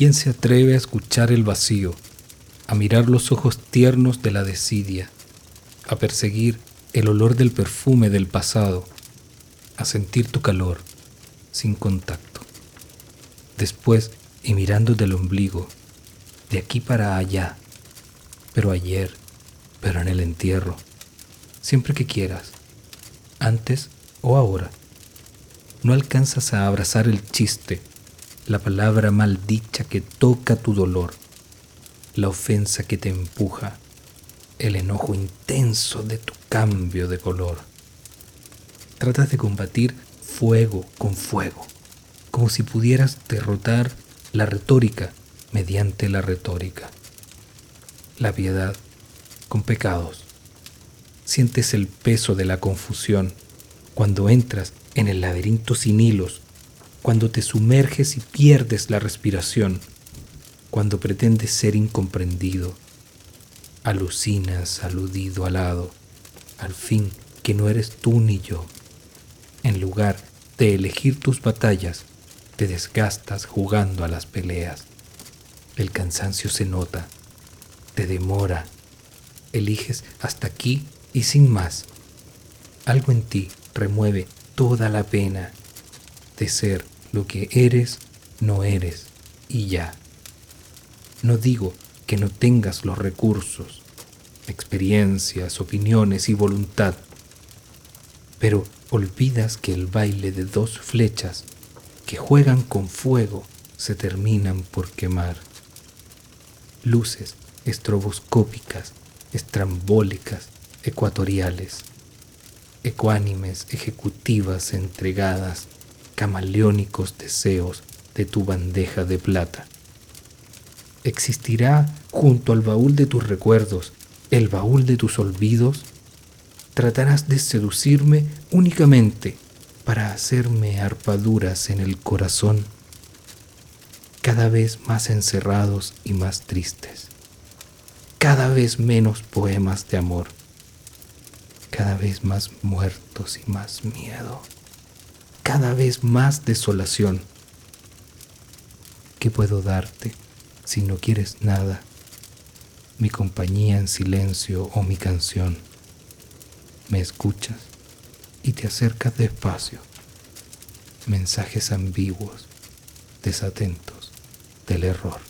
¿Quién se atreve a escuchar el vacío, a mirar los ojos tiernos de la desidia, a perseguir el olor del perfume del pasado, a sentir tu calor sin contacto? Después, y mirando del ombligo, de aquí para allá, pero ayer, pero en el entierro, siempre que quieras, antes o ahora. No alcanzas a abrazar el chiste, la palabra maldicha que toca tu dolor, la ofensa que te empuja, el enojo intenso de tu cambio de color. Tratas de combatir fuego con fuego, como si pudieras derrotar la retórica mediante la retórica. La piedad con pecados. Sientes el peso de la confusión cuando entras en el laberinto sin hilos, cuando te sumerges y pierdes la respiración, cuando pretendes ser incomprendido, alucinas aludido alado, al fin que no eres tú ni yo. En lugar de elegir tus batallas, te desgastas jugando a las peleas. El cansancio se nota, te demora, eliges hasta aquí y sin más. Algo en ti remueve toda la pena de ser lo que eres, no eres y ya. No digo que no tengas los recursos, experiencias, opiniones y voluntad, pero olvidas que el baile de dos flechas que juegan con fuego se terminan por quemar. Luces estroboscópicas, estrambólicas, ecuatoriales ecuánimes, ejecutivas, entregadas, camaleónicos deseos de tu bandeja de plata. ¿Existirá junto al baúl de tus recuerdos el baúl de tus olvidos? Tratarás de seducirme únicamente para hacerme arpaduras en el corazón, cada vez más encerrados y más tristes, cada vez menos poemas de amor cada vez más muertos y más miedo, cada vez más desolación. ¿Qué puedo darte si no quieres nada? Mi compañía en silencio o mi canción. Me escuchas y te acercas despacio. Mensajes ambiguos, desatentos del error.